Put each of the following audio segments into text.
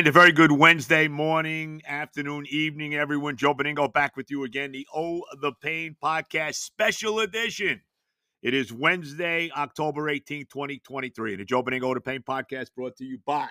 And a very good Wednesday morning, afternoon, evening, everyone. Joe Benigno back with you again. The Oh the Pain podcast special edition. It is Wednesday, October 18th, 2023. And the Joe Benigno, the Pain podcast brought to you by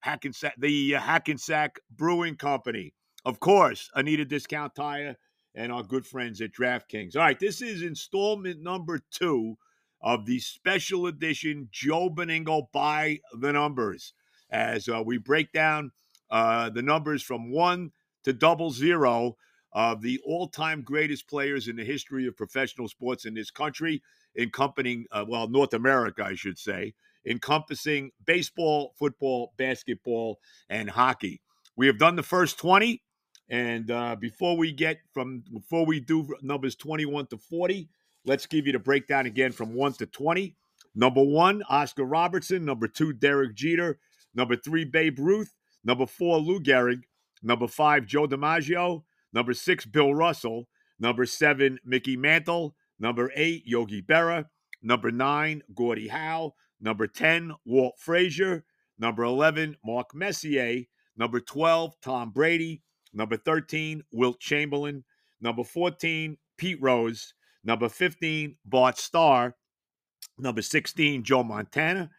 Hackensack, the Hackensack Brewing Company. Of course, Anita Discount Tire and our good friends at DraftKings. All right, this is installment number two of the special edition Joe Benigno by the numbers as uh, we break down uh, the numbers from one to double zero of the all time greatest players in the history of professional sports in this country, encompassing, uh, well, North America, I should say, encompassing baseball, football, basketball, and hockey. We have done the first 20. And uh, before we get from, before we do numbers 21 to 40, let's give you the breakdown again from 1 to 20. Number one, Oscar Robertson. Number two, Derek Jeter. Number three, Babe Ruth. Number four, Lou Gehrig. Number five, Joe DiMaggio. Number six, Bill Russell. Number seven, Mickey Mantle. Number eight, Yogi Berra. Number nine, Gordie Howe. Number 10, Walt Frazier. Number 11, Mark Messier. Number 12, Tom Brady. Number 13, Wilt Chamberlain. Number 14, Pete Rose. Number 15, Bart Starr. Number 16, Joe Montana.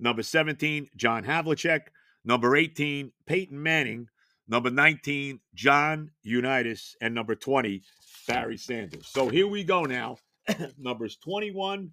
Number 17, John Havlicek. Number 18, Peyton Manning. Number 19, John Unitas. And number 20, Barry Sanders. So here we go now. Numbers 21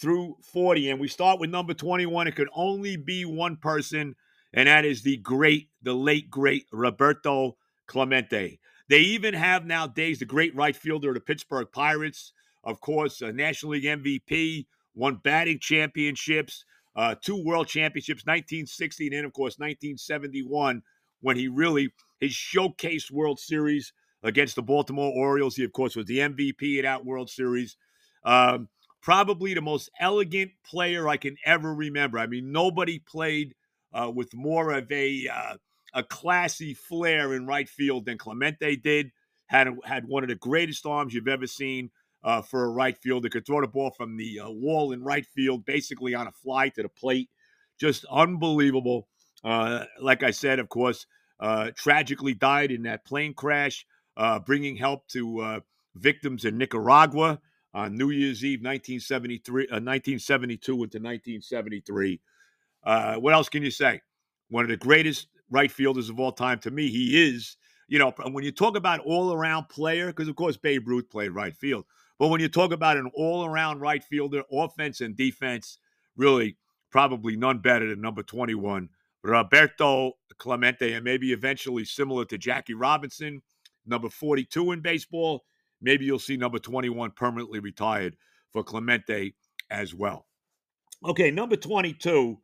through 40. And we start with number 21. It could only be one person, and that is the great, the late, great Roberto Clemente. They even have nowadays the great right fielder of the Pittsburgh Pirates, of course, a National League MVP, won batting championships, uh, two world championships, 1960 and then, of course, 1971, when he really, his showcase World Series against the Baltimore Orioles. He, of course, was the MVP at that World Series. Um, probably the most elegant player I can ever remember. I mean, nobody played uh, with more of a uh, a classy flair in right field than Clemente did. Had had one of the greatest arms you've ever seen uh, for a right fielder. Could throw the ball from the uh, wall in right field, basically on a fly to the plate. Just unbelievable. Uh, like I said, of course, uh, tragically died in that plane crash, uh, bringing help to uh, victims in Nicaragua on New Year's Eve, 1973, 1972 into 1973. what else can you say? One of the greatest right fielders of all time. To me, he is. You know, when you talk about all-around player, because of course Babe Ruth played right field, but when you talk about an all-around right fielder, offense and defense, really probably none better than number 21, Roberto Clemente, and maybe eventually similar to Jackie Robinson, number 42 in baseball. Maybe you'll see number 21 permanently retired for Clemente as well. Okay, number 22.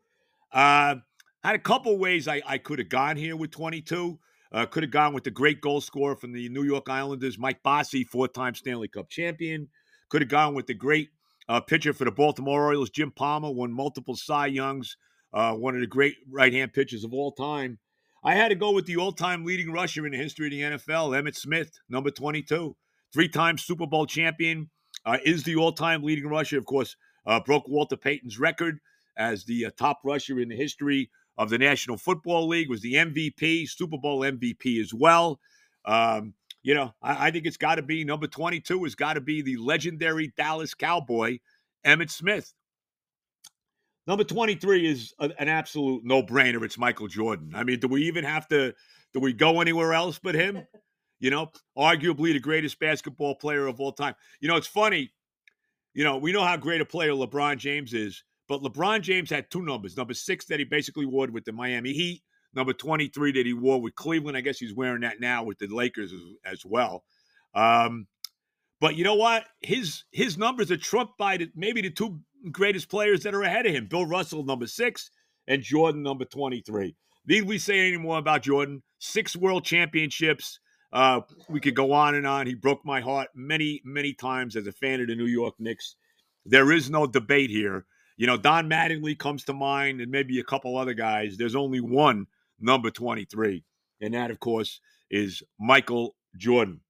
Uh, had a couple ways I, I could have gone here with 22. Uh, could have gone with the great goal scorer from the New York Islanders, Mike Bossy, four-time Stanley Cup champion. Could have gone with the great uh, pitcher for the Baltimore Orioles, Jim Palmer, won multiple Cy Youngs, uh, one of the great right-hand pitchers of all time. I had to go with the all-time leading rusher in the history of the NFL, Emmitt Smith, number 22. Three-time Super Bowl champion, uh, is the all-time leading rusher. Of course, uh, broke Walter Payton's record as the uh, top rusher in the history of the National Football League, was the MVP, Super Bowl MVP as well. Um, you know, I, I think it's got to be number 22 has got to be the legendary Dallas Cowboy, Emmitt Smith. Number 23 is a, an absolute no brainer. It's Michael Jordan. I mean, do we even have to, do we go anywhere else but him? You know, arguably the greatest basketball player of all time. You know, it's funny. You know, we know how great a player LeBron James is, but LeBron James had two numbers number six that he basically wore with the Miami Heat, number 23 that he wore with Cleveland. I guess he's wearing that now with the Lakers as, as well. Um, but you know what? His his numbers are trumped by the, maybe the two greatest players that are ahead of him Bill Russell, number six, and Jordan, number 23. Need we say any more about Jordan? Six world championships. Uh, we could go on and on. He broke my heart many, many times as a fan of the New York Knicks. There is no debate here. You know, Don Mattingly comes to mind, and maybe a couple other guys. There's only one number 23, and that, of course, is Michael Jordan.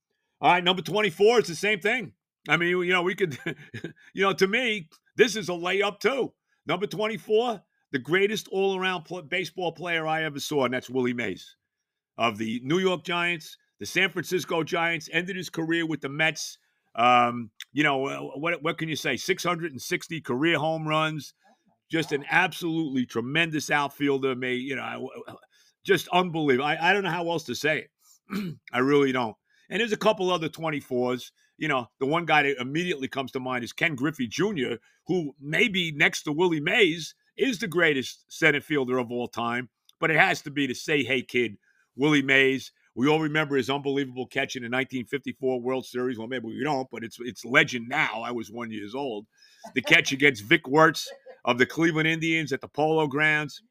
All right, number 24 is the same thing. I mean, you know, we could, you know, to me, this is a layup too. Number 24, the greatest all around baseball player I ever saw, and that's Willie Mays of the New York Giants, the San Francisco Giants, ended his career with the Mets. Um, you know, uh, what, what can you say? 660 career home runs. Just an absolutely tremendous outfielder. May, you know, just unbelievable. I, I don't know how else to say it. I really don't. And there's a couple other 24s. You know, the one guy that immediately comes to mind is Ken Griffey Jr., who maybe next to Willie Mays is the greatest center fielder of all time. But it has to be to say, hey, kid, Willie Mays. We all remember his unbelievable catch in the 1954 World Series. Well, maybe we don't, but it's it's legend now. I was one years old. The catch against Vic Wertz of the Cleveland Indians at the Polo Grounds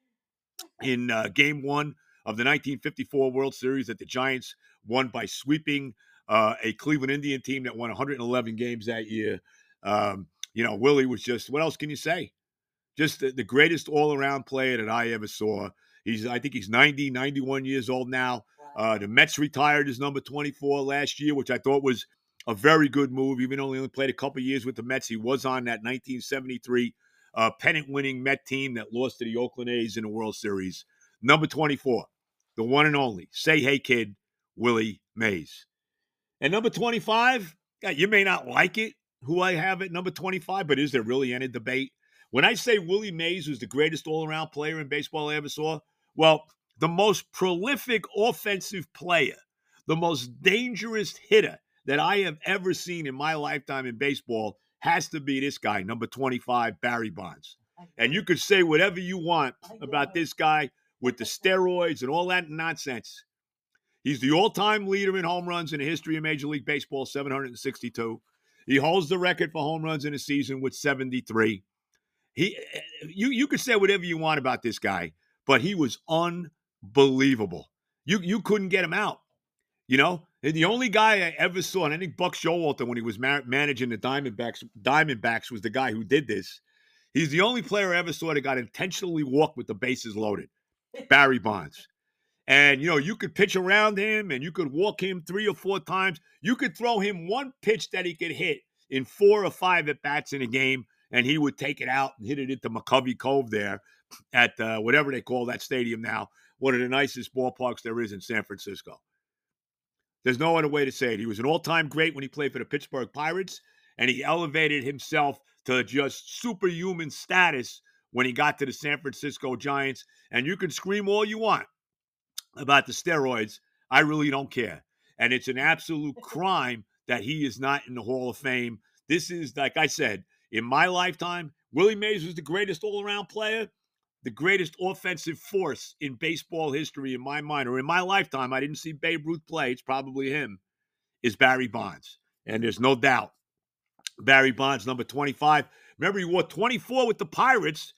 in uh, Game One of the 1954 World Series that the Giants won by sweeping uh, a Cleveland Indian team that won 111 games that year. Um, you know, Willie was just, what else can you say? Just the, the greatest all around player that I ever saw. He's, I think he's 90, 91 years old now. Uh, the Mets retired his number 24 last year, which I thought was a very good move. Even though he only played a couple years with the Mets, he was on that 1973 uh, pennant winning Met team that lost to the Oakland A's in the World Series. Number 24 the one and only. Say hey, kid, Willie Mays. And number 25, you may not like it, who I have at number 25, but is there really any debate? When I say Willie Mays was the greatest all around player in baseball I ever saw, well, the most prolific offensive player, the most dangerous hitter that I have ever seen in my lifetime in baseball has to be this guy, number 25, Barry Bonds. And you could say whatever you want about this guy, with the steroids and all that nonsense. He's the all time leader in home runs in the history of Major League Baseball, 762. He holds the record for home runs in a season with 73. He, eh, eh, you, you could say whatever you want about this guy, but he was unbelievable. You, you couldn't get him out. You know, the only guy I ever saw, and I think Buck Showalter, when he was ma- managing the Diamondbacks, Diamondbacks was the guy who did this. He's the only player I ever saw that got intentionally walked with the bases loaded. Barry Bonds. And, you know, you could pitch around him and you could walk him three or four times. You could throw him one pitch that he could hit in four or five at bats in a game, and he would take it out and hit it into McCovey Cove there at uh, whatever they call that stadium now, one of the nicest ballparks there is in San Francisco. There's no other way to say it. He was an all time great when he played for the Pittsburgh Pirates, and he elevated himself to just superhuman status when he got to the San Francisco Giants. And you can scream all you want about the steroids. I really don't care. And it's an absolute crime that he is not in the Hall of Fame. This is, like I said, in my lifetime, Willie Mays was the greatest all around player, the greatest offensive force in baseball history, in my mind, or in my lifetime. I didn't see Babe Ruth play. It's probably him, is Barry Bonds. And there's no doubt. Barry Bonds, number 25. Remember, he wore 24 with the Pirates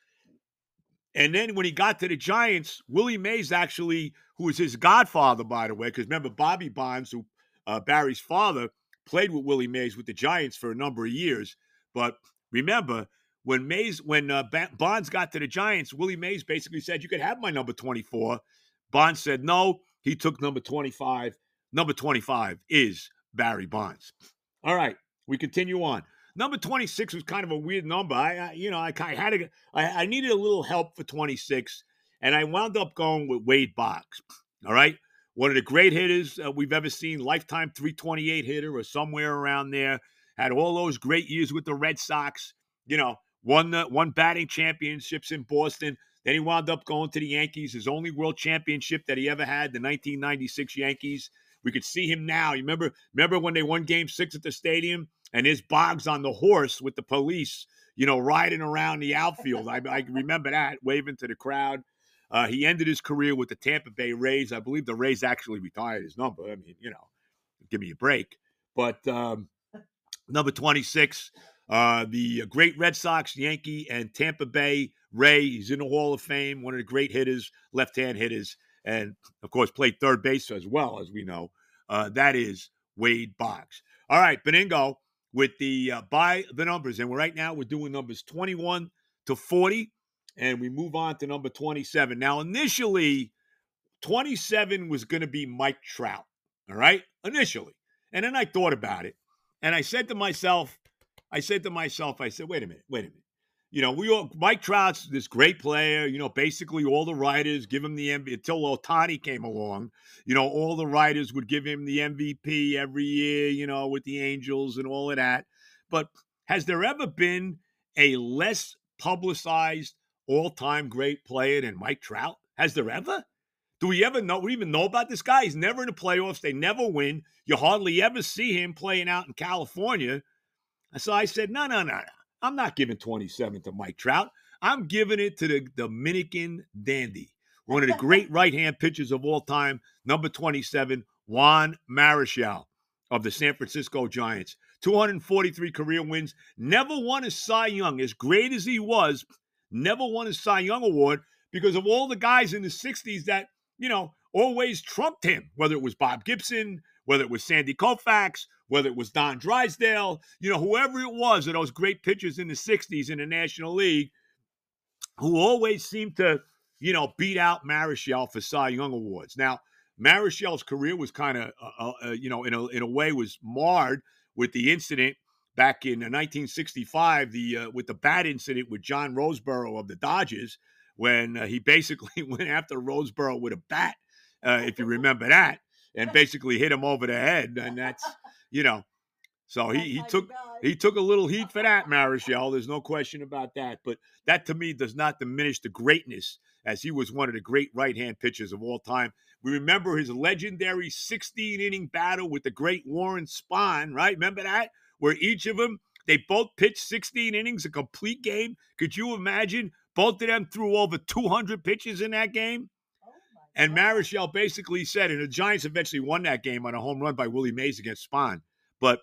and then when he got to the Giants, Willie Mays actually, who was his godfather, by the way, because remember Bobby Bonds, who uh, Barry's father, played with Willie Mays with the Giants for a number of years. But remember, when Mays, when uh, Bonds got to the Giants, Willie Mays basically said, "You could have my number 24." Bonds said no. He took number 25. Number 25 is Barry Bonds. All right, we continue on. Number 26 was kind of a weird number. I, I you know, I, I had a, I, I needed a little help for 26, and I wound up going with Wade Boggs. All right, one of the great hitters uh, we've ever seen, lifetime 328 hitter or somewhere around there. Had all those great years with the Red Sox. You know, won the won batting championships in Boston. Then he wound up going to the Yankees, his only world championship that he ever had, the 1996 Yankees. We could see him now. You remember, remember when they won Game Six at the stadium? and his Boggs on the horse with the police, you know, riding around the outfield. I, I remember that, waving to the crowd. Uh, he ended his career with the Tampa Bay Rays. I believe the Rays actually retired his number. I mean, you know, give me a break. But um, number 26, uh, the great Red Sox, Yankee, and Tampa Bay Ray. He's in the Hall of Fame, one of the great hitters, left hand hitters, and of course, played third base as well, as we know. Uh, that is Wade Boggs. All right, Benigno with the uh, by the numbers. And right now we're doing numbers 21 to 40, and we move on to number 27. Now, initially, 27 was going to be Mike Trout. All right, initially. And then I thought about it, and I said to myself, I said to myself, I said, wait a minute, wait a minute. you know, we all Mike Trout's this great player. You know, basically all the writers give him the MVP until Ohtani came along. You know, all the writers would give him the MVP every year. You know, with the Angels and all of that. But has there ever been a less publicized all-time great player than Mike Trout? Has there ever? Do we ever know? We even know about this guy? He's never in the playoffs. They never win. You hardly ever see him playing out in California. So I said, no, no, no, no. I'm not giving 27 to Mike Trout. I'm giving it to the Dominican dandy, one of the great right hand pitchers of all time, number 27, Juan Marichal of the San Francisco Giants. 243 career wins, never won a Cy Young. As great as he was, never won a Cy Young award because of all the guys in the 60s that, you know, always trumped him, whether it was Bob Gibson, whether it was Sandy Koufax, whether it was Don Drysdale, you know, whoever it was of those great pitchers in the 60s in the National League who always seemed to, you know, beat out Marichal for Cy Young awards. Now, Marichal's career was kind of, uh, uh, uh, you know, in a, in a way was marred with the incident back in 1965, uh, the uh, with the bat incident with John Roseboro of the Dodgers, when uh, he basically went after Roseboro with a bat, if you remember that and basically hit him over the head. And that's, you know, so oh he, he took he took a little heat for that, Marichal. There's no question about that. But that to me does not diminish the greatness, as he was one of the great right hand pitchers of all time. We remember his legendary 16 inning battle with the great Warren Spahn, right? Remember that? Where each of them, they both pitched 16 innings, a complete game. Could you imagine? Both of them threw over 200 pitches in that game. And Marichal basically said, and the Giants eventually won that game on a home run by Willie Mays against Spahn, but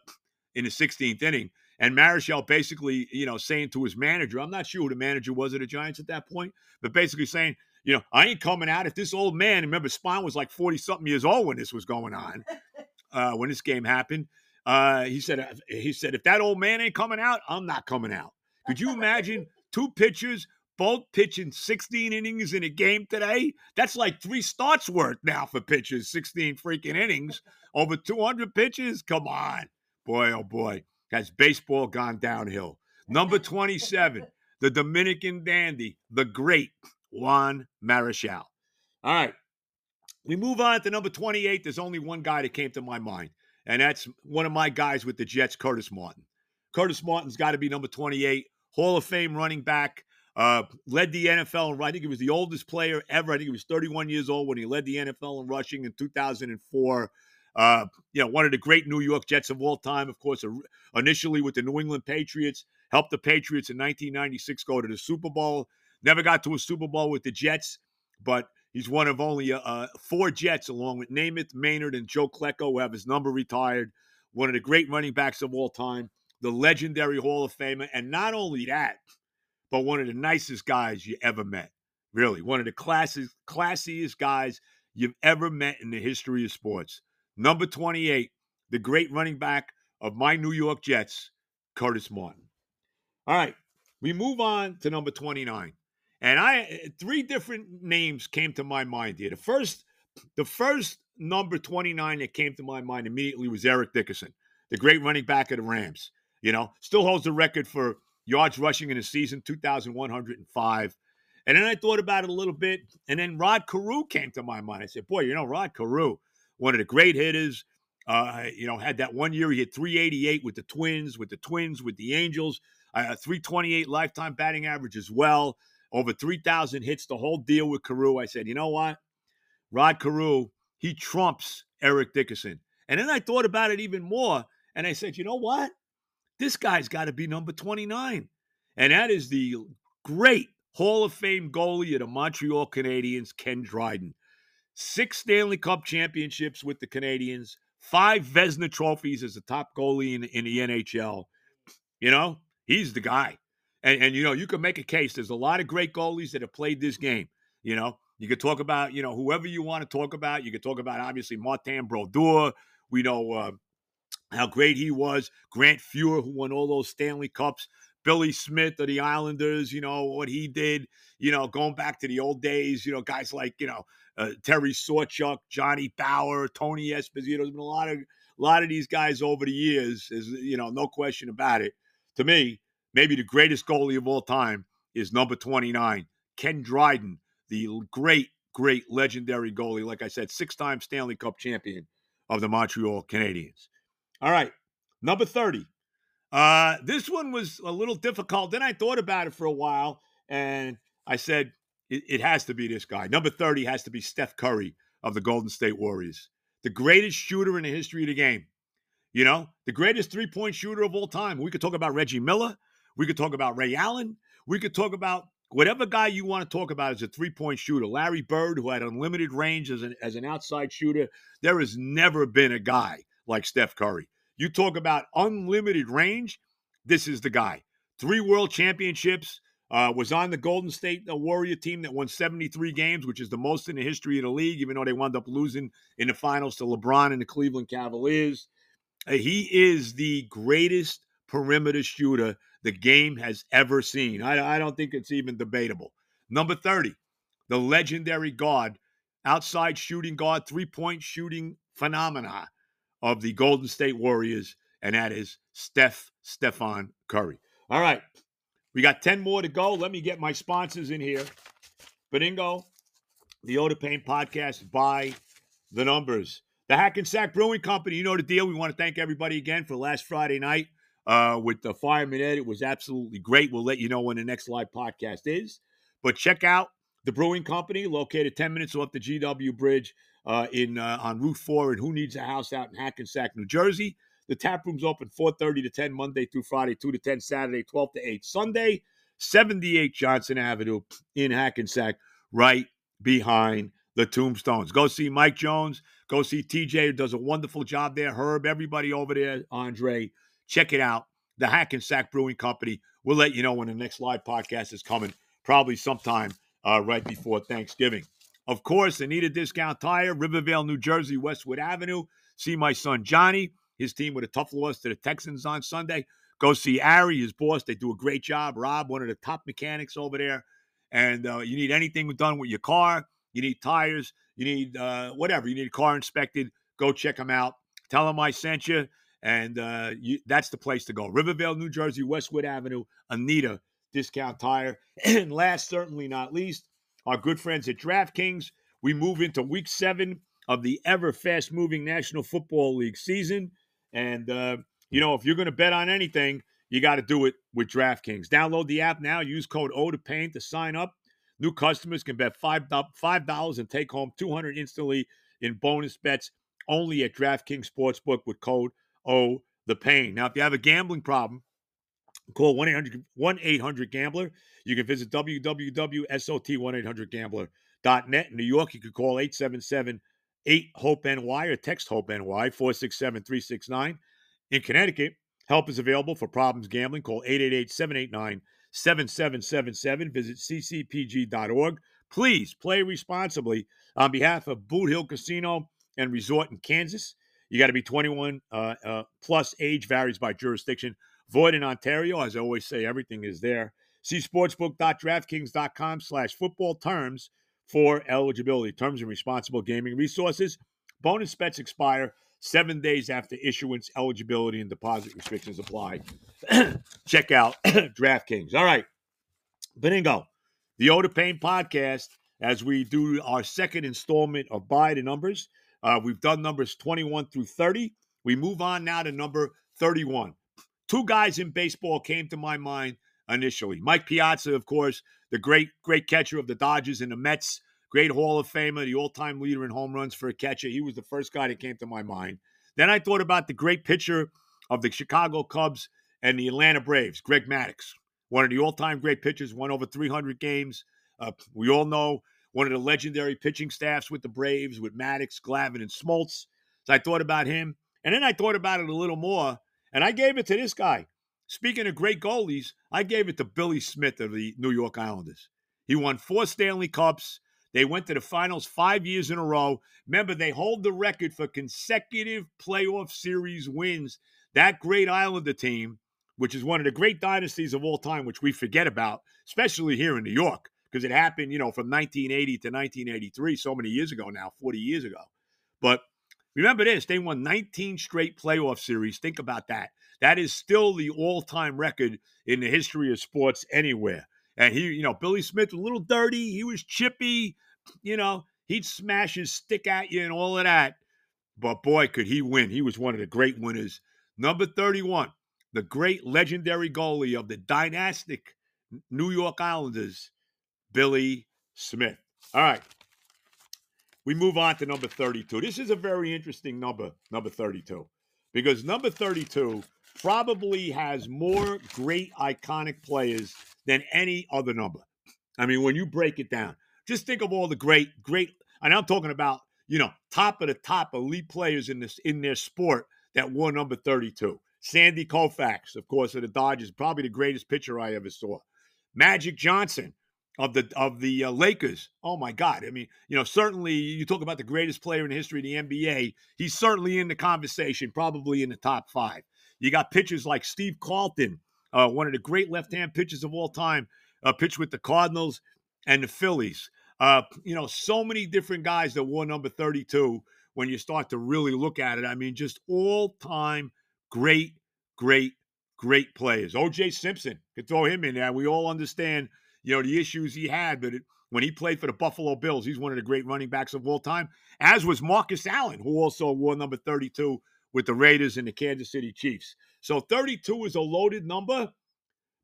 in the 16th inning. And Marichal basically, you know, saying to his manager, I'm not sure who the manager was of the Giants at that point, but basically saying, you know, I ain't coming out if this old man, remember, Spahn was like 40 something years old when this was going on, uh, when this game happened. Uh, he said, he said, if that old man ain't coming out, I'm not coming out. Could you imagine two pitchers both pitching 16 innings in a game today. That's like three starts worth now for pitchers, 16 freaking innings over 200 pitches. Come on. Boy, oh boy, has baseball gone downhill. Number 27, the Dominican dandy, the great Juan Marichal. All right. We move on to number 28. There's only one guy that came to my mind, and that's one of my guys with the Jets, Curtis Martin. Curtis Martin's got to be number 28, Hall of Fame running back. Uh, led the NFL. I think he was the oldest player ever. I think he was 31 years old when he led the NFL in rushing in 2004. Uh, you know, one of the great New York Jets of all time, of course, initially with the New England Patriots, helped the Patriots in 1996 go to the Super Bowl. Never got to a Super Bowl with the Jets, but he's one of only uh, uh four Jets, along with Namath, Maynard, and Joe Klecko, who have his number retired. One of the great running backs of all time, the legendary Hall of Famer. And not only that, but one of the nicest guys you ever met. Really, one of the classiest, classiest guys you've ever met in the history of sports. Number 28, the great running back of my New York Jets, Curtis Martin. All right, we move on to number 29. And I eh, three different names came to my mind here. The first, the first number 29 that came to my mind immediately was Eric Dickerson, the great running back of the Rams. You know, still holds the record for yards rushing in a season, 2,105. And then I thought about it a little bit. And then Rod Carew came to my mind. I said, boy, you know, Rod Carew, one of the great hitters. Uh, you know, had that one year he hit 388 with the Twins, with the Twins, with the Angels, uh, 328 lifetime batting average as well, over 3,000 hits, the whole deal with Carew. I said, you know what? Rod Carew, he trumps Eric Dickerson. And then I thought about it even more. And I said, you know what? This guy's got to be number 29. And that is the great Hall of Fame goalie of the Montreal Canadiens, Ken Dryden. Six Stanley Cup championships with the Canadiens, five Vezina trophies as a top goalie in, in the NHL. You know, he's the guy. And, and, you know, you can make a case. There's a lot of great goalies that have played this game. You know, you could talk about, you know, whoever you want to talk about. You could talk about, obviously, Martin Brodeur. We know uh, how great he was. Grant Fuhr, who won all those Stanley Cups. Billy Smith of the Islanders, you know, what he did, you know, going back to the old days, you know, guys like, you know, uh, Terry Sawchuk, Johnny Bower, Tony Esposito. There's been a lot of a lot of these guys over the years, is you know, no question about it. To me, maybe the greatest goalie of all time is number 29, Ken Dryden, the great, great legendary goalie. Like I said, six time Stanley Cup champion of the Montreal Canadiens. All right, number 30. Uh, this one was a little difficult. Then I thought about it for a while and I said, it, it has to be this guy. Number 30 has to be Steph Curry of the Golden State Warriors, the greatest shooter in the history of the game. You know, the greatest three point shooter of all time. We could talk about Reggie Miller. We could talk about Ray Allen. We could talk about whatever guy you want to talk about as a three point shooter. Larry Bird, who had unlimited range as an, as an outside shooter. There has never been a guy like Steph Curry. You talk about unlimited range, this is the guy. Three world championships, uh, was on the Golden State Warrior team that won 73 games, which is the most in the history of the league, even though they wound up losing in the finals to LeBron and the Cleveland Cavaliers. Uh, he is the greatest perimeter shooter the game has ever seen. I, I don't think it's even debatable. Number 30, the legendary guard, outside shooting guard, three point shooting phenomena of the Golden State Warriors, and that is Steph Stefan Curry. All right. We got 10 more to go. Let me get my sponsors in here. Benigno, the Oda Pain podcast by the numbers. The Hackensack Brewing Company, you know the deal. We want to thank everybody again for last Friday night uh, with the Fireman Ed. It was absolutely great. We'll let you know when the next live podcast is. But check out the Brewing Company, located 10 minutes off the GW Bridge uh, in uh, on Route 4 and Who Needs a House out in Hackensack, New Jersey. The tap room's open 4:30 to 10 Monday through Friday, 2 to 10 Saturday, 12 to 8 Sunday. 78 Johnson Avenue in Hackensack, right behind the Tombstones. Go see Mike Jones. Go see TJ, who does a wonderful job there. Herb, everybody over there, Andre. Check it out. The Hackensack Brewing Company. We'll let you know when the next live podcast is coming, probably sometime uh, right before Thanksgiving. Of course, Anita Discount Tire, Rivervale, New Jersey, Westwood Avenue. See my son Johnny his team with a tough loss to the Texans on Sunday. Go see Ari, his boss. They do a great job. Rob, one of the top mechanics over there. And uh, you need anything done with your car, you need tires, you need uh, whatever, you need a car inspected, go check them out. Tell them I sent you. And uh, you, that's the place to go. Rivervale, New Jersey, Westwood Avenue, Anita Discount Tire. And last, certainly not least, our good friends at DraftKings. We move into week seven of the ever fast moving National Football League season. And, uh, you know, if you're going to bet on anything, you got to do it with DraftKings. Download the app now. Use code O to Pain to sign up. New customers can bet five dollars and take home two hundred instantly in bonus bets only at DraftKings Sportsbook with code O the Pain. Now, if you have a gambling problem, call 1 800 Gambler. You can visit www.sot1800Gambler.net. In New York, you can call 877 8 HOPE NY or text HOPE NY 467 369. In Connecticut, help is available for problems gambling. Call 888 789 7777. Visit ccpg.org. Please play responsibly on behalf of Boot Hill Casino and Resort in Kansas. You got to be 21 uh, uh, plus. Age varies by jurisdiction. Void in Ontario, as I always say, everything is there. See sportsbook.draftkings.com slash football terms for eligibility. Terms and responsible gaming resources. Bonus bets expire seven days after issuance. Eligibility and deposit restrictions apply. Check out DraftKings. All right. Benigno, the Oda Pain podcast, as we do our second installment of By the Numbers. Uh, we've done numbers 21 through 30. We move on now to number 31. Two guys in baseball came to my mind initially. Mike Piazza, of course, the great, great catcher of the Dodgers and the Mets, great Hall of Famer, the all time leader in home runs for a catcher. He was the first guy that came to my mind. Then I thought about the great pitcher of the Chicago Cubs and the Atlanta Braves, Greg Maddux, one of the all time great pitchers, won over 300 games. Uh, we all know one of the legendary pitching staffs with the Braves, with Maddux, Glavine, and Smoltz. So I thought about him. And then I thought about it a little more, and I gave it to this guy, Speaking of great goalies, I gave it to Billy Smith of the New York Islanders. He won four Stanley Cups. They went to the finals five years in a row. Remember, they hold the record for consecutive playoff series wins. That great Islander team, which is one of the great dynasties of all time, which we forget about, especially here in New York, because it happened, you know, from 1980 to 1983, so many years ago now, 40 years ago. But remember this they won 19 straight playoff series. Think about that. That is still the all-time record in the history of sports anywhere. And he, you know, Billy Smith was a little dirty. He was chippy. You know, he'd smash his stick at you and all of that. But boy, could he win. He was one of the great winners. Number 31, the great legendary goalie of the dynastic New York Islanders, Billy Smith. All right. We move on to number 32. This is a very interesting number, number 32, because number 32 probably has more great iconic players than any other number. I mean, when you break it down, just think of all the great, great, and I'm talking about, you know, top of the top elite players in this in their sport that wore number 32. Sandy Koufax, of course, of the Dodgers, probably the greatest pitcher I ever saw. Magic Johnson, of the of the uh, Lakers. Oh my God! I mean, you know, certainly you talk about the greatest player in the history of the NBA. He's certainly in the conversation, probably in the top five. You got pitchers like Steve Carlton, uh, one of the great left-hand pitchers of all time, uh, pitched with the Cardinals and the Phillies. Uh, you know, so many different guys that wore number 32 when you start to really look at it. I mean, just all-time great, great, great players. O.J. Simpson, could throw him in there. We all understand – you know, the issues he had. But it, when he played for the Buffalo Bills, he's one of the great running backs of all time, as was Marcus Allen, who also wore number 32 with the Raiders and the Kansas City Chiefs. So 32 is a loaded number,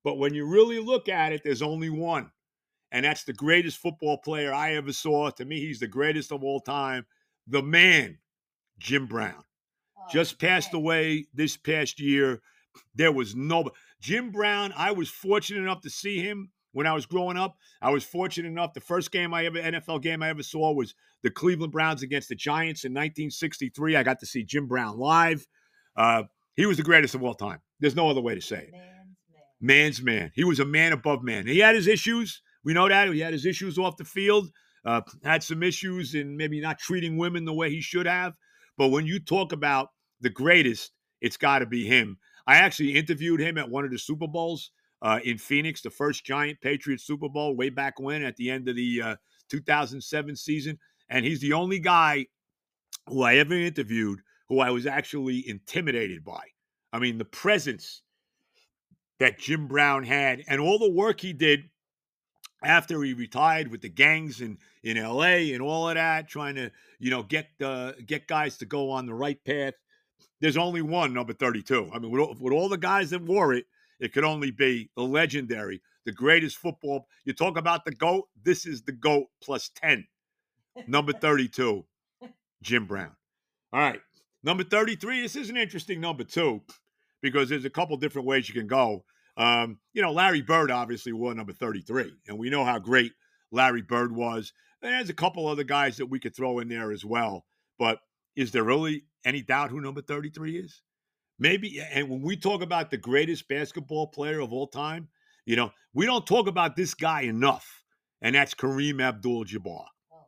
but when you really look at it, there's only one. And that's the greatest football player I ever saw. To me, he's the greatest of all time. The man, Jim Brown. Oh, Just passed man. away this past year. There was no Jim Brown. I was fortunate enough to see him when I was growing up. I was fortunate enough. The first game I ever NFL game I ever saw was the Cleveland Browns against the Giants in 1963. I got to see Jim Brown live. Uh, he was the greatest of all time. There's no other way to say it. Man's man. Man's man. He was a man above man. He had his issues. We know that he had his issues off the field. Uh, had some issues in maybe not treating women the way he should have. But when you talk about the greatest, it's got to be him. I actually interviewed him at one of the Super Bowls uh, in Phoenix, the first giant Patriots Super Bowl way back when at the end of the uh, 2007 season. And he's the only guy who I ever interviewed who I was actually intimidated by. I mean, the presence that Jim Brown had and all the work he did after he retired with the gangs in, in LA and all of that, trying to, you know, get uh, get guys to go on the right path. There's only one number 32. I mean, with, with all the guys that wore it, it could only be the legendary, the greatest football. You talk about the GOAT, this is the GOAT plus 10. Number 32, Jim Brown. All right. Number 33, this is an interesting number too, because there's a couple different ways you can go. Um, you know, Larry Bird obviously wore number 33, and we know how great Larry Bird was. There's a couple other guys that we could throw in there as well. But is there really any doubt who number 33 is? Maybe, and when we talk about the greatest basketball player of all time, you know, we don't talk about this guy enough, and that's Kareem Abdul Jabbar. Oh,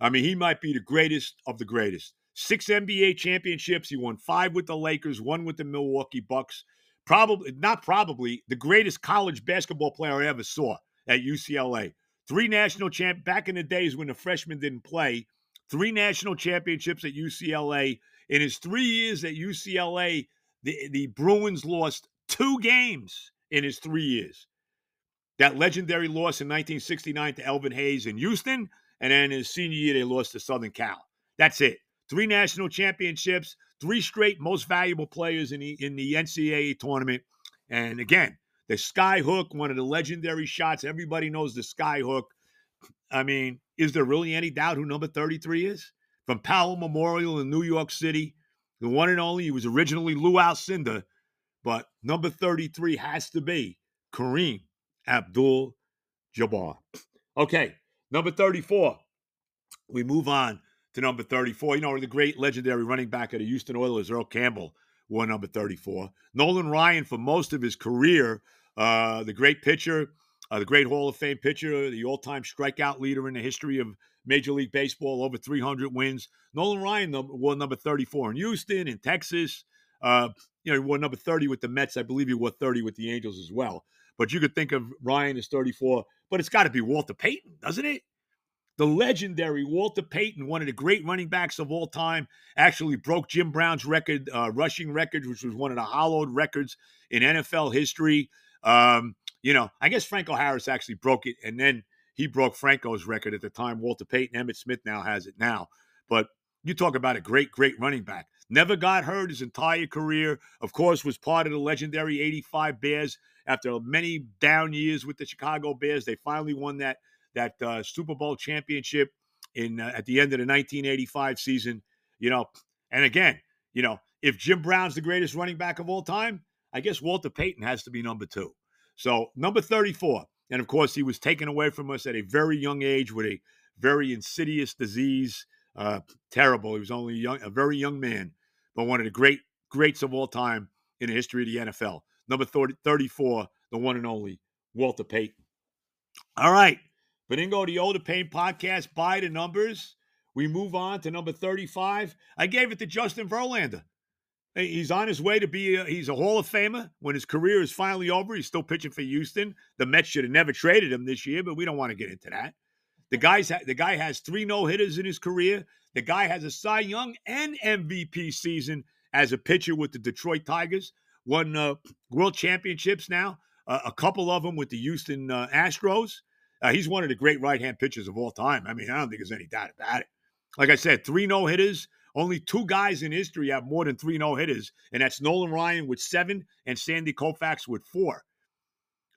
I mean, he might be the greatest of the greatest. Six NBA championships. He won five with the Lakers, one with the Milwaukee Bucks. Probably, not probably, the greatest college basketball player I ever saw at UCLA. Three national champ back in the days when the freshmen didn't play. Three national championships at UCLA. In his three years at UCLA, the, the Bruins lost two games in his three years. That legendary loss in 1969 to Elvin Hayes in Houston, and then in his senior year, they lost to Southern Cal. That's it. Three national championships, three straight most valuable players in the in the NCAA tournament. And again, the sky hook, one of the legendary shots. Everybody knows the sky hook. I mean, is there really any doubt who number 33 is? From Power Memorial in New York City the one and only. He was originally Lou Alcindor, but number 33 has to be Kareem Abdul Jabbar. Okay, number 34. We move on to number 34. You know, the great legendary running back of the Houston Oilers, Earl Campbell, wore number 34. Nolan Ryan, for most of his career, uh, the great pitcher, uh, the great Hall of Fame pitcher, the all time strikeout leader in the history of Major League Baseball, over 300 wins. Nolan Ryan won number 34 in Houston, in Texas. Uh, you know, he won number 30 with the Mets. I believe he won 30 with the Angels as well. But you could think of Ryan as 34, but it's got to be Walter Payton, doesn't it? the legendary Walter Payton, one of the great running backs of all time, actually broke Jim Brown's record, uh, rushing record, which was one of the hollowed records in NFL history. Um, you know, I guess Franco Harris actually broke it, and then he broke Franco's record at the time. Walter Payton, Emmitt Smith now has it now. But you talk about a great, great running back. Never got hurt his entire career. Of course, was part of the legendary 85 Bears. After many down years with the Chicago Bears, they finally won that that uh, Super Bowl championship in uh, at the end of the 1985 season. You know, and again, you know, if Jim Brown's the greatest running back of all time, I guess Walter Payton has to be number two. So number 34, and of course, he was taken away from us at a very young age with a very insidious disease. Uh, terrible. He was only young, a very young man, but one of the great greats of all time in the history of the NFL. Number 30, 34, the one and only Walter Payton. All right. Benigno, the Older Pain podcast, by the numbers. We move on to number 35. I gave it to Justin Verlander. He's on his way to be a, he's a Hall of Famer. When his career is finally over, he's still pitching for Houston. The Mets should have never traded him this year, but we don't want to get into that. The guy's the guy has three no hitters in his career. The guy has a Cy Young and MVP season as a pitcher with the Detroit Tigers. Won uh, World Championships now, uh, a couple of them with the Houston uh, Astros. Uh, he's one of the great right hand pitchers of all time. I mean, I don't think there's any doubt about it. Like I said, three no hitters. Only two guys in history have more than three no hitters, and that's Nolan Ryan with seven and Sandy Koufax with four.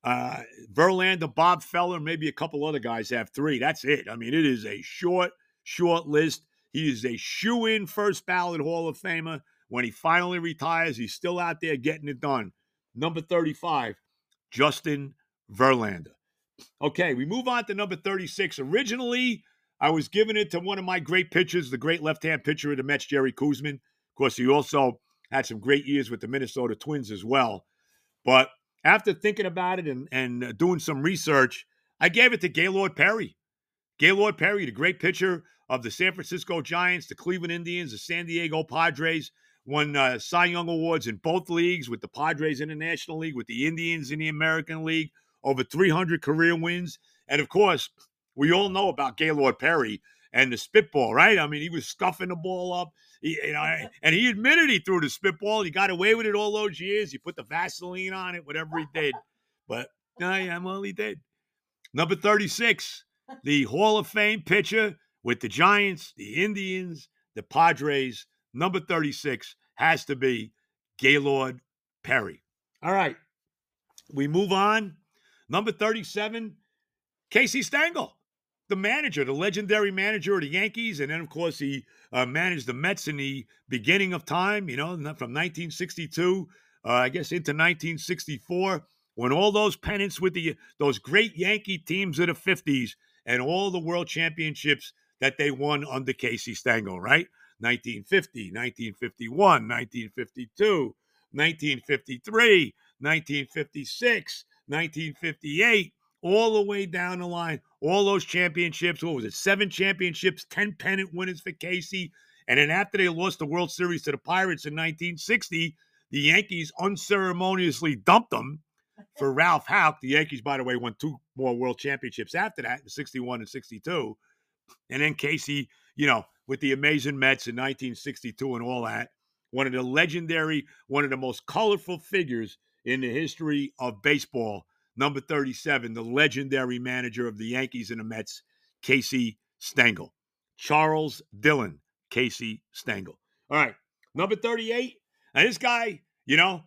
Uh, Verlander, Bob Feller, maybe a couple other guys have three. That's it. I mean, it is a short, short list. He is a shoe in first ballot Hall of Famer. When he finally retires, he's still out there getting it done. Number 35, Justin Verlander. Okay, we move on to number 36. Originally, I was giving it to one of my great pitchers, the great left hand pitcher of the Mets, Jerry Koosman. Of course, he also had some great years with the Minnesota Twins as well. But after thinking about it and, and doing some research, I gave it to Gaylord Perry. Gaylord Perry, the great pitcher of the San Francisco Giants, the Cleveland Indians, the San Diego Padres, won uh, Cy Young Awards in both leagues with the Padres in the National League, with the Indians in the American League, over 300 career wins. And of course, we all know about Gaylord Perry and the spitball, right? I mean, he was scuffing the ball up. He, you know, and he admitted he threw the spitball. He got away with it all those years. He put the Vaseline on it, whatever he did. But no, yeah, well, he did. Number 36, the Hall of Fame pitcher with the Giants, the Indians, the Padres. Number 36 has to be Gaylord Perry. All right, we move on Number 37, Casey Stengel, the manager, the legendary manager of the Yankees. And then, of course, he uh, managed the Mets in the beginning of time, you know, from 1962, uh, I guess, into 1964, when all those pennants with the those great Yankee teams of the 50s and all the world championships that they won under Casey Stengel, right? 1950, 1951, 1952, 1953, 1956, 1958, all the way down the line. All those championships, what was it? Seven championships, 10 pennant winners for Casey. And then after they lost the World Series to the Pirates in 1960, the Yankees unceremoniously dumped them for Ralph Houk. The Yankees, by the way, won two more World Championships after that, in 61 and 62. And then Casey, you know, with the amazing Mets in 1962 and all that, one of the legendary, one of the most colorful figures in the history of baseball. Number 37, the legendary manager of the Yankees and the Mets, Casey Stengel. Charles Dillon, Casey Stengel. All right, number 38. And this guy, you know,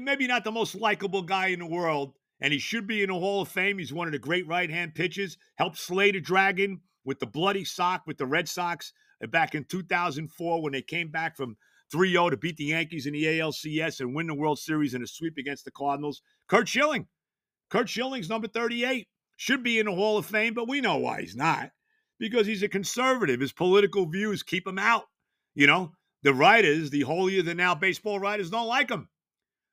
maybe not the most likable guy in the world, and he should be in the Hall of Fame. He's one of the great right hand pitchers, helped slay the dragon with the bloody sock with the Red Sox uh, back in 2004 when they came back from 3 0 to beat the Yankees in the ALCS and win the World Series in a sweep against the Cardinals. Curt Schilling. Curt Schilling's number 38. Should be in the Hall of Fame, but we know why he's not. Because he's a conservative. His political views keep him out. You know, the writers, the holier than now baseball writers, don't like him.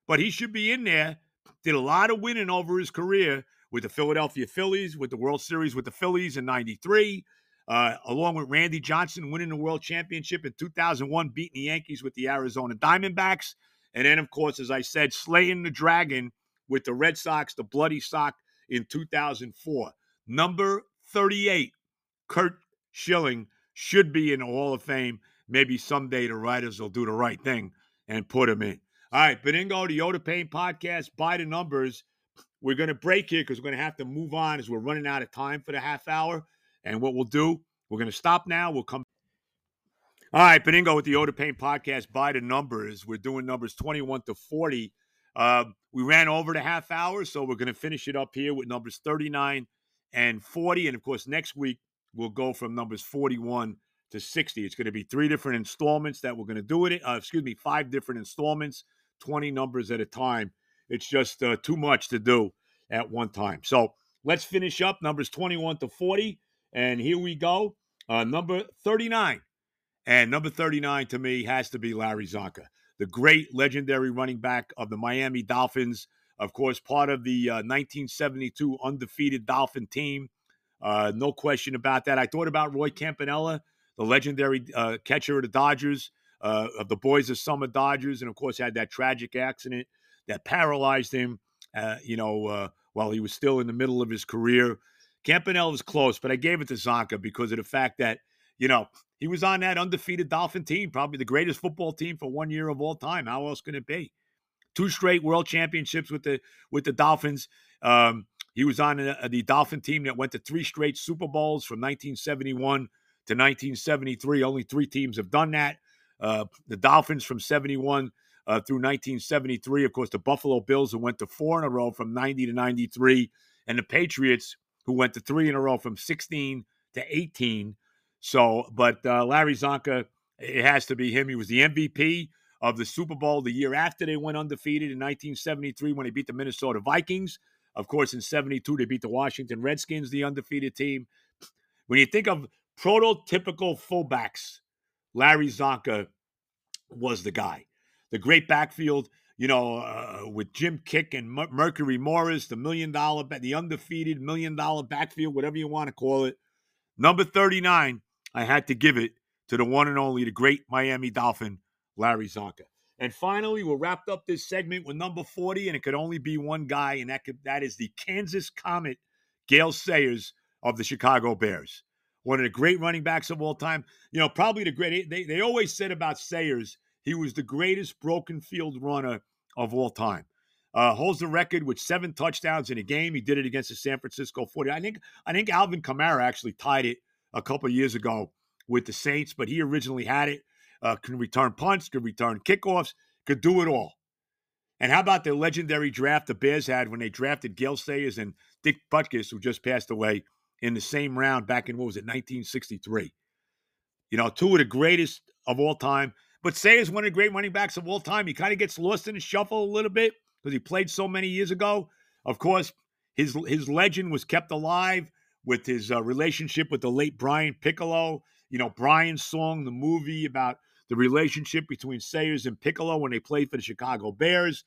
But he should be in there. Did a lot of winning over his career with the Philadelphia Phillies, with the World Series with the Phillies in 93, uh, along with Randy Johnson winning the World Championship in 2001, beating the Yankees with the Arizona Diamondbacks. And then, of course, as I said, slaying the Dragon with the Red Sox, the Bloody Sock in 2004. Number 38, Curt Schilling should be in the Hall of Fame. Maybe someday the writers will do the right thing and put him in. All right, Benigno, the Yoda Pain podcast, by the numbers. We're going to break here because we're going to have to move on as we're running out of time for the half hour. And what we'll do, we're going to stop now. We'll come. All right, Benigno with the Yoda Pain podcast, by the numbers. We're doing numbers 21 to 40. Uh, we ran over the half hour, so we're going to finish it up here with numbers 39 and 40. And of course, next week we'll go from numbers 41 to 60. It's going to be three different installments that we're going to do it. Uh, excuse me, five different installments, 20 numbers at a time. It's just uh, too much to do at one time. So let's finish up numbers 21 to 40. And here we go. Uh, number 39. And number 39 to me has to be Larry Csonka, the great legendary running back of the Miami Dolphins. Of course, part of the uh, 1972 undefeated Dolphin team. Uh, no question about that. I thought about Roy Campanella, the legendary uh, catcher of the Dodgers, uh, of the Boys of Summer Dodgers, and of course had that tragic accident that paralyzed him. Uh, you know, uh, while he was still in the middle of his career. Campanella was close, but I gave it to Csonka because of the fact that you know he was on that undefeated Dolphin team, probably the greatest football team for one year of all time. How else can it be? Two straight World Championships with the with the Dolphins. Um, he was on the, the Dolphin team that went to three straight Super Bowls from 1971 to 1973. Only three teams have done that. Uh, the Dolphins from 71 uh, through 1973. Of course, the Buffalo Bills, who went to four in a row from 90 to 93, and the Patriots, who went to three in a row from 16 to 18. So, but uh, Larry Csonka, it has to be him. He was the MVP of the Super Bowl the year after they went undefeated in 1973 when they beat the Minnesota Vikings. Of course, in 72, they beat the Washington Redskins, the undefeated team. When you think of prototypical fullbacks, Larry Csonka was the guy. The great backfield, you know, uh, with Jim Kiick and Mercury Morris, the million dollar, the undefeated million dollar backfield, whatever you want to call it. Number 39, I had to give it to the one and only, the great Miami Dolphin, Larry Csonka. And finally, we'll wrap up this segment with number 40, and it could only be one guy, and that could, that is the Kansas Comet, Gale Sayers of the Chicago Bears. One of the great running backs of all time. You know, probably the great. They, they always said about Sayers, he was the greatest broken field runner of all time. Uh, holds the record with seven touchdowns in a game. He did it against the San Francisco 40. I think I think Alvin Kamara actually tied it a couple years ago with the Saints, but he originally had it uh, can return punts, could return kickoffs, could do it all. And how about the legendary draft the Bears had when they drafted Gale Sayers and Dick Butkus, who just passed away in the same round back in, what was it, 1963? You know, two of the greatest of all time. But Sayers, one of the great running backs of all time. He kind of gets lost in the shuffle a little bit because he played so many years ago. Of course, his his legend was kept alive with his uh, relationship with the late Brian Piccolo. You know, Brian's song, the movie about the relationship between Sayers and Piccolo when they played for the Chicago Bears.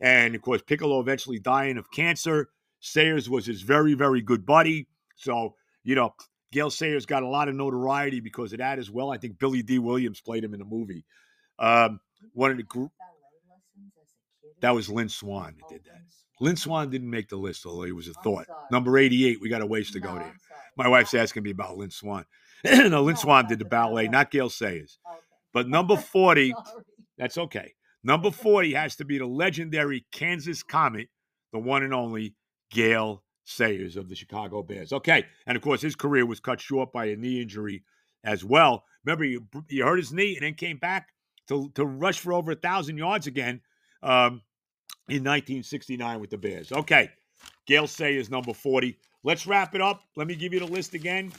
And of course, Piccolo eventually dying of cancer. Sayers was his very, very good buddy. So, you know, Gale Sayers got a lot of notoriety because of that as well. I think Billy Dee Williams played him in the movie. Um, one of the group that was Lynn Swann that did that. Lynn Swann didn't make the list, although he was a thought. Number 88, we got a ways to go there. My wife's asking me about Lynn Swann. no, Lynn Swann did the ballet, not Gale Sayers. But number 40, that's okay. Number 40 has to be the legendary Kansas Comet, the one and only Gale Sayers of the Chicago Bears. Okay. And of course, his career was cut short by a knee injury as well. Remember, he, he hurt his knee and then came back to, to rush for over a 1,000 yards again um, in 1969 with the Bears. Okay. Gale Sayers, number 40. Let's wrap it up. Let me give you the list again.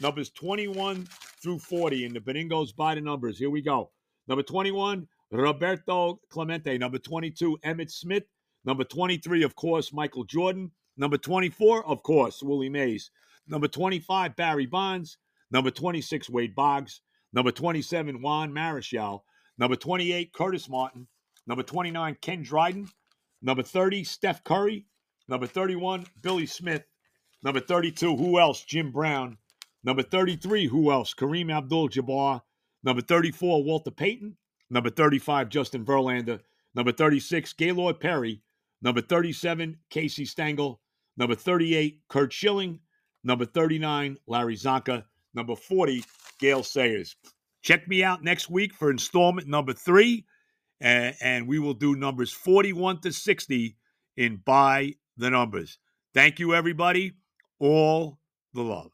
Numbers 21 through 40 in the Benignos by the numbers. Here we go. Number 21, Roberto Clemente. Number 22, Emmitt Smith. Number 23, of course, Michael Jordan. Number 24, of course, Willie Mays. Number 25, Barry Bonds. Number 26, Wade Boggs. Number 27, Juan Marichal. Number 28, Curtis Martin. Number 29, Ken Dryden. Number 30, Steph Curry. Number 31, Billy Smith. Number 32, who else? Jim Brown. Number 33, who else? Kareem Abdul Jabbar. Number 34, Walter Payton. Number 35, Justin Verlander. Number 36, Gaylord Perry. Number 37, Casey Stengel. Number 38, Curt Schilling. Number 39, Larry Csonka. number 40, Gale Sayers. Check me out next week for installment number three, and, and we will do numbers 41 to 60 in By the Numbers. Thank you, everybody. All the love.